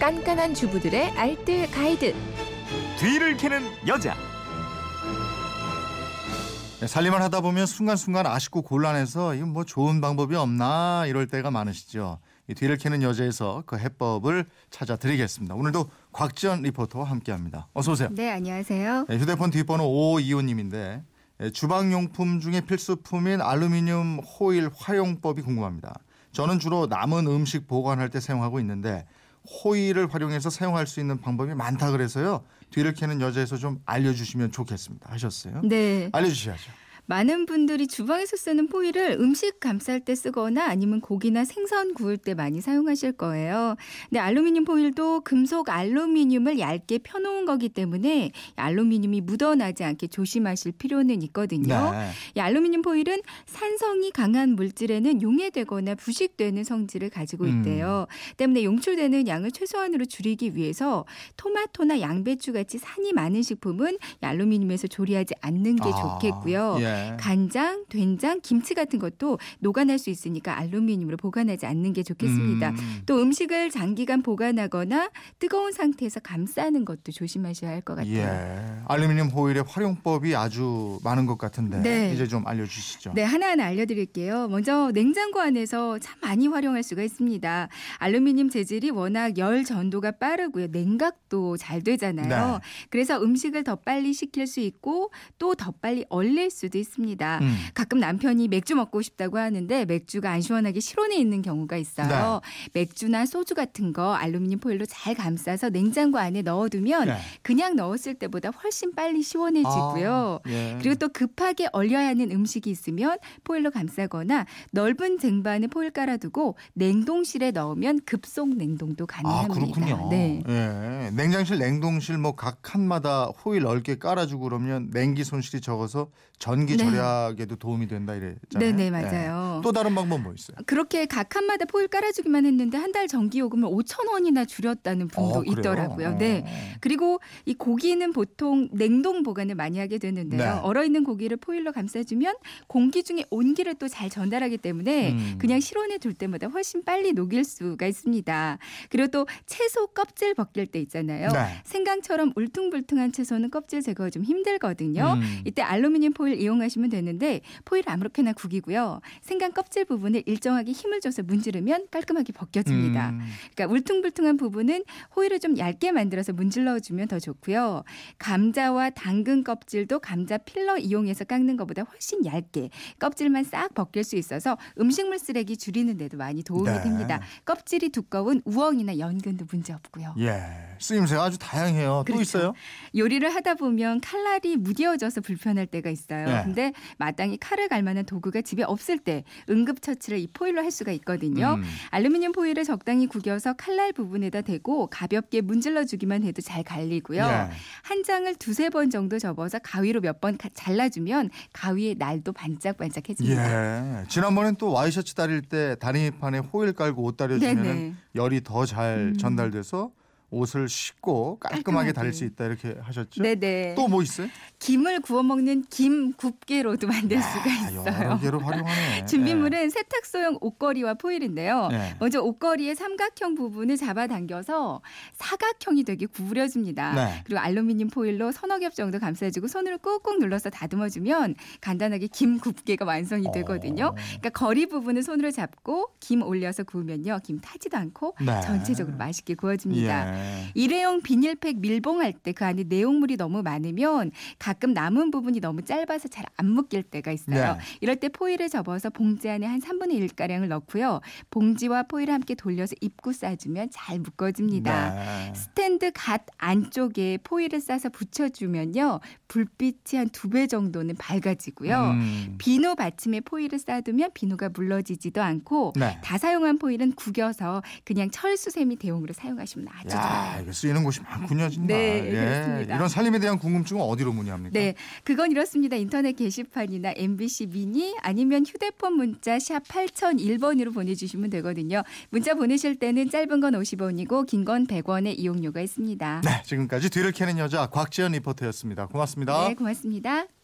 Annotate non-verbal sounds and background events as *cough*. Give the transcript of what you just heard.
깐깐한 주부들의 알뜰 가이드. 뒤를 캐는 여자. 네, 살림을 하다 보면 순간순간 아쉽고 곤란해서 이건 뭐 좋은 방법이 없나 이럴 때가 많으시죠. 이 뒤를 캐는 여자에서 그 해법을 찾아드리겠습니다. 오늘도 곽지연 리포터와 함께합니다. 어서 오세요. 네, 안녕하세요. 네, 휴대폰 뒷번호 5525님인데 주방용품 중에 필수품인 알루미늄 호일 활용법이 궁금합니다. 저는 주로 남은 음식 보관할 때 사용하고 있는데 호일을 활용해서 사용할 수 있는 방법이 많다 그래서요. 뒤를 캐는 여자에서 좀 알려주시면 좋겠습니다. 하셨어요? 네. 알려주셔야죠. 많은 분들이 주방에서 쓰는 포일을 음식 감쌀 때 쓰거나 아니면 고기나 생선 구울 때 많이 사용하실 거예요. 근데 알루미늄 포일도 금속 알루미늄을 얇게 펴놓은 거기 때문에 알루미늄이 묻어나지 않게 조심하실 필요는 있거든요. 네. 이 알루미늄 포일은 산성이 강한 물질에는 용해되거나 부식되는 성질을 가지고 음. 있대요. 때문에 용출되는 양을 최소한으로 줄이기 위해서 토마토나 양배추 같이 산이 많은 식품은 이 알루미늄에서 조리하지 않는 게 아, 좋겠고요. 예. 간장, 된장, 김치 같은 것도 녹아날 수 있으니까 알루미늄으로 보관하지 않는 게 좋겠습니다. 음. 또 음식을 장기간 보관하거나 뜨거운 상태에서 감싸는 것도 조심하셔야 할 것 같아요. 예. 알루미늄 호일의 활용법이 아주 많은 것 같은데 네. 이제 좀 알려주시죠. 네, 하나하나 알려드릴게요. 먼저 냉장고 안에서 참 많이 활용할 수가 있습니다. 알루미늄 재질이 워낙 열 전도가 빠르고요. 냉각도 잘 되잖아요. 네. 그래서 음식을 더 빨리 식힐 수 있고 또 더 빨리 얼릴 수도 있습니다. 음. 가끔 남편이 맥주 먹고 싶다고 하는데 맥주가 안 시원하게 실온에 있는 경우가 있어요. 네. 맥주나 소주 같은 거 알루미늄 포일로 잘 감싸서 냉장고 안에 넣어두면 네. 그냥 넣었을 때보다 훨씬 빨리 시원해지고요. 아, 예. 그리고 또 급하게 얼려야 하는 음식이 있으면 포일로 감싸거나 넓은 쟁반에 포일 깔아두고 냉동실에 넣으면 급속 냉동도 아 가능합니다. 그렇군요. 네. 예. 냉장실, 냉동실 뭐 각 칸마다 호일 넓게 깔아주고 그러면 냉기 손실이 적어서 전기 네. 절약에도 도움이 된다 이랬잖아요. 네네 맞아요. 예. 또 다른 방법 뭐 있어요? 그렇게 각 칸마다 포일 깔아주기만 했는데 한 달 전기 요금을 5천 원이나 줄였다는 분도 어? 있더라고요. 네. 어. 그리고 이 고기는 보통 냉동 보관을 많이 하게 되는데요. 네. 얼어 있는 고기를 포일로 감싸주면 공기 중에 온기를 또 잘 전달하기 때문에 음. 그냥 실온에 둘 때마다 훨씬 빨리 녹일 수가 있습니다. 그리고 또 채소 껍질 벗길 때 있잖아요. 네. 생강처럼 울퉁불퉁한 채소는 껍질 제거가 좀 힘들거든요. 음. 이때 알루미늄 포일 이용 하시면 되는데 포일 아무렇게나 구기고요. 생강 껍질 부분을 일정하게 힘을 줘서 문지르면 깔끔하게 벗겨집니다. 음. 그러니까 울퉁불퉁한 부분은 호일을 좀 얇게 만들어서 문질러 주면 더 좋고요. 감자와 당근 껍질도 감자 필러 이용해서 깎는 것보다 훨씬 얇게 껍질만 싹 벗길 수 있어서 음식물 쓰레기 줄이는 데도 많이 도움이 네. 됩니다. 껍질이 두꺼운 우엉이나 연근도 문제 없고요. 예. 쓰임새가 아주 다양해요. 또 그렇죠. 있어요? 요리를 하다 보면 칼날이 무뎌져서 불편할 때가 있어요. 네. 근데 마땅히 칼을 갈 만한 도구가 집에 없을 때 응급처치를 이 포일로 할 수가 있거든요. 음. 알루미늄 포일을 적당히 구겨서 칼날 부분에다 대고 가볍게 문질러 주기만 해도 잘 갈리고요. 예. 한 장을 두세 번 정도 접어서 가위로 몇 번 잘라주면 가위의 날도 반짝반짝해집니다. 예. 지난번엔 또 와이셔츠 다릴 때 다리판에 호일 깔고 옷 다려주면. 열이 더잘 음. 전달돼서 옷을 씻고 깔끔하게 깔끔하게. 다릴 수 있다 이렇게 하셨죠? 네네. 또 뭐 있어요? 김을 구워 먹는 김 굽게로도 만들 수가 아, 있어요. 여러 개로 활용하네. *laughs* 준비물은 세탁소용 옷걸이와 포일인데요. 예. 먼저 옷걸이의 삼각형 부분을 잡아당겨서 사각형이 되게 구부려줍니다. 네. 그리고 알루미늄 포일로 서너 겹 정도 감싸주고 손으로 꾹꾹 눌러서 다듬어주면 간단하게 김 굽게가 완성이 되거든요. 어. 그러니까 거리 부분을 손으로 잡고 김 올려서 구우면요. 김 타지도 않고 네. 전체적으로 맛있게 구워집니다. 예. 일회용 비닐팩 밀봉할 때 그 안에 내용물이 너무 많으면 가끔 남은 부분이 너무 짧아서 잘 안 묶일 때가 있어요. 네. 이럴 때 포일을 접어서 봉지 안에 한 3분의 1가량을 넣고요. 봉지와 포일을 함께 돌려서 입구 싸주면 잘 묶어집니다. 네. 스탠드 갓 안쪽에 포일을 싸서 붙여주면요. 불빛이 한 두 배 정도는 밝아지고요. 음. 비누 받침에 포일을 싸두면 비누가 물러지지도 않고 네. 다사용한 포일은 구겨서 그냥 철수세미 대용으로 사용하시면 아주 좋아요. 야, 이거 쓰이는 곳이 많군요, 정말. 네, 그렇습니다. 이런 살림에 대한 궁금증은 어디로 문의합니까? 네, 그건 이렇습니다. 인터넷 게시판이나 MBC 미니 아니면 휴대폰 문자 샵 8001번으로 보내주시면 되거든요. 문자 보내실 때는 짧은 건 50원이고 긴 건 100원의 이용료가 있습니다. 네, 지금까지 뒤를 캐는 여자 곽지연 리포터였습니다. 고맙습니다. 네, 고맙습니다.